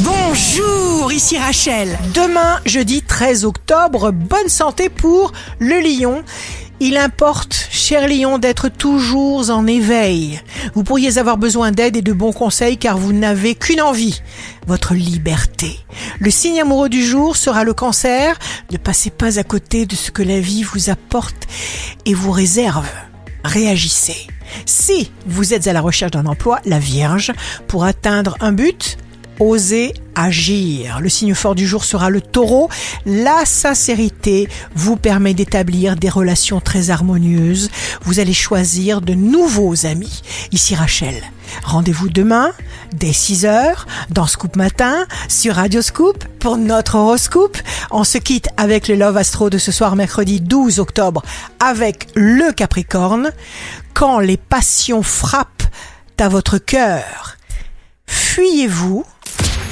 Bonjour, ici Rachel. Demain, jeudi 13 octobre, bonne santé pour le lion. Il importe, cher lion, d'être toujours en éveil. Vous pourriez avoir besoin d'aide et de bons conseils car vous n'avez qu'une envie, votre liberté. Le signe amoureux du jour sera le cancer. Ne passez pas à côté de ce que la vie vous apporte et vous réserve. Réagissez. Si vous êtes à la recherche d'un emploi, la Vierge, pour atteindre un but, osez agir. Le signe fort du jour sera le taureau. La sincérité vous permet d'établir des relations très harmonieuses. Vous allez choisir de nouveaux amis. Ici Rachel. Rendez-vous demain, dès 6h, dans Scoop Matin, sur Radio Scoop, pour notre horoscope. On se quitte avec le Love Astro de ce soir, mercredi 12 octobre, avec le Capricorne. Quand les passions frappent à votre cœur, fuyez-vous